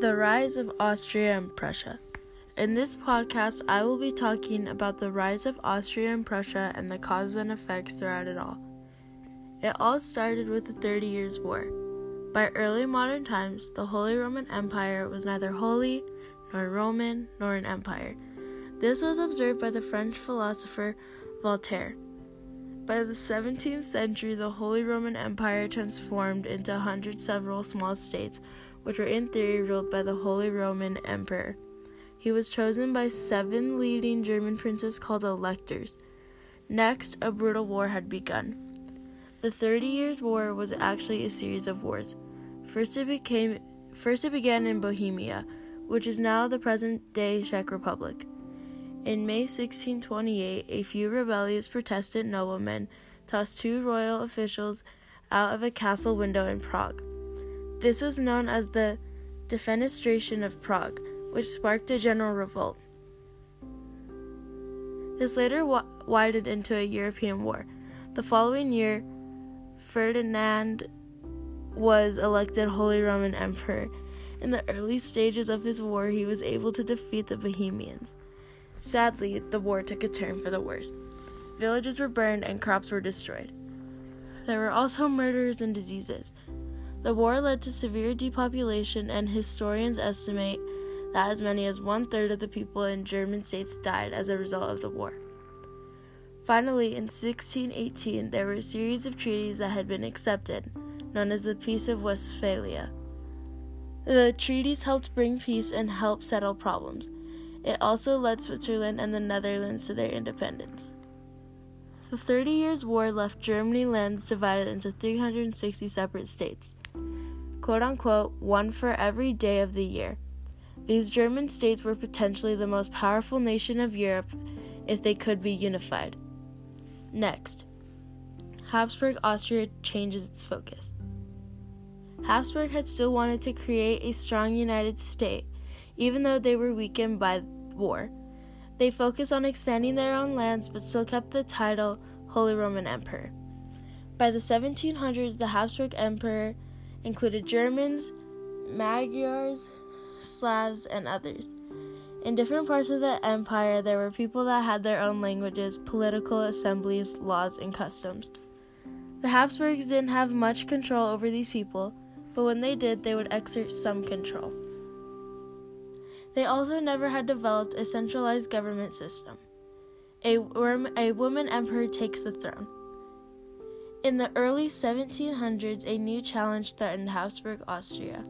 The rise of Austria and Prussia. In this podcast, I will be talking about the rise of Austria and Prussia and the causes and effects throughout it all. It all started with the Thirty Years' War. By early modern times, the Holy Roman Empire was neither holy, nor Roman, nor an empire. This was observed by the French philosopher Voltaire. By the 17th century, the Holy Roman Empire transformed into a hundred several small states, which were in theory ruled by the Holy Roman Emperor. He was chosen by seven leading German princes called electors. Next, a brutal war had begun. The Thirty Years' War was actually a series of wars. First, it became first it began in Bohemia, which is now the present-day Czech Republic. In May 1628, a few rebellious Protestant noblemen tossed two royal officials out of a castle window in Prague. This was known as the Defenestration of Prague, which sparked a general revolt. This later wa- widened into a European war. The following year, Ferdinand was elected Holy Roman Emperor. In the early stages of his war, he was able to defeat the Bohemians. Sadly, the war took a turn for the worse. Villages were burned and crops were destroyed. There were also murders and diseases. The war led to severe depopulation, and historians estimate that as many as one third of the people in German states died as a result of the war. Finally, in 1618, there were a series of treaties that had been accepted, known as the Peace of Westphalia. The treaties helped bring peace and help settle problems. It also led Switzerland and the Netherlands to their independence. The Thirty Years' War left Germany lands divided into 360 separate states, quote unquote, one for every day of the year. These German states were potentially the most powerful nation of Europe if they could be unified. Next, Habsburg Austria changes its focus. Habsburg had still wanted to create a strong United State even though they were weakened by war. They focused on expanding their own lands but still kept the title Holy Roman Emperor. By the 1700s, the Habsburg Emperor included Germans, Magyars, Slavs, and others. In different parts of the empire, there were people that had their own languages, political assemblies, laws, and customs. The Habsburgs didn't have much control over these people, but when they did, they would exert some control. They also never had developed a centralized government system. A, a woman emperor takes the throne. In the early 1700s, a new challenge threatened Habsburg Austria.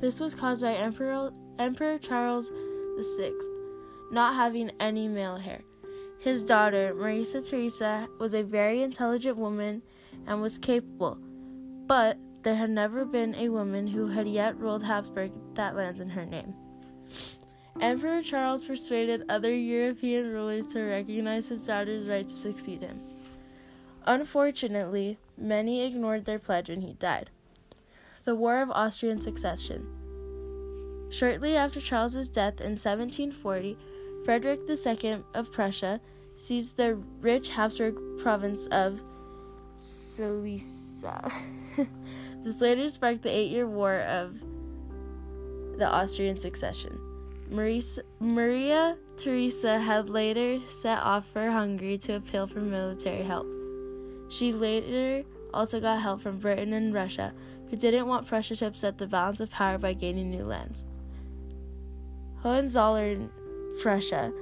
This was caused by Emperor, Emperor Charles VI not having any male heir. His daughter, Maria Theresa, was a very intelligent woman and was capable, but there had never been a woman who had yet ruled Habsburg that lands in her name. Emperor Charles persuaded other European rulers to recognize his daughter's right to succeed him. Unfortunately, many ignored their pledge when he died. The War of Austrian Succession. Shortly after Charles's death in 1740, Frederick II of Prussia seized the rich Habsburg province of Silesia. this later sparked the Eight Year War of the Austrian succession. Maria Theresa had later set off for Hungary to appeal for military help. She later also got help from Britain and Russia, who didn't want Prussia to upset the balance of power by gaining new lands. Hohenzollern, Prussia.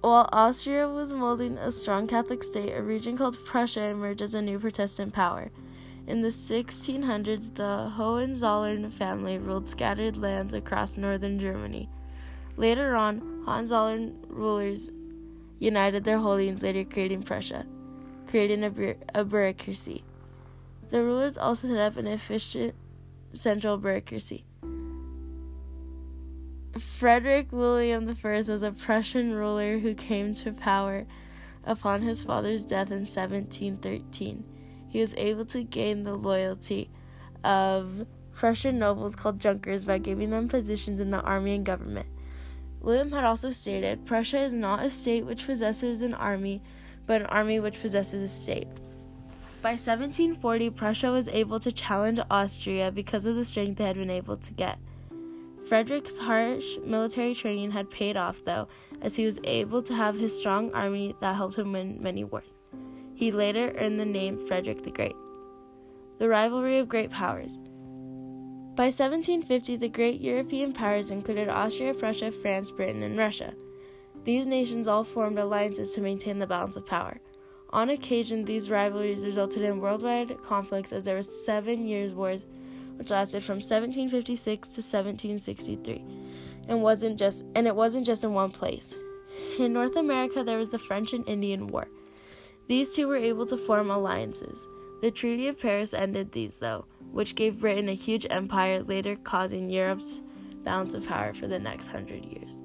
While Austria was molding a strong Catholic state, a region called Prussia emerged as a new Protestant power. In the 1600s, the Hohenzollern family ruled scattered lands across northern Germany. Later on, Hohenzollern rulers united their holdings, later creating Prussia, creating a, a bureaucracy. The rulers also set up an efficient central bureaucracy. Frederick William I was a Prussian ruler who came to power upon his father's death in 1713 he was able to gain the loyalty of Prussian nobles called Junkers by giving them positions in the army and government. William had also stated Prussia is not a state which possesses an army, but an army which possesses a state. By 1740, Prussia was able to challenge Austria because of the strength they had been able to get. Frederick's harsh military training had paid off, though, as he was able to have his strong army that helped him win many wars. He later earned the name Frederick the Great. The rivalry of great powers. By 1750, the great European powers included Austria, Prussia, France, Britain, and Russia. These nations all formed alliances to maintain the balance of power. On occasion, these rivalries resulted in worldwide conflicts as there were seven years' wars which lasted from 1756 to 1763 and wasn't just and it wasn't just in one place. In North America there was the French and Indian War. These two were able to form alliances. The Treaty of Paris ended these though, which gave Britain a huge empire later causing Europe's balance of power for the next 100 years.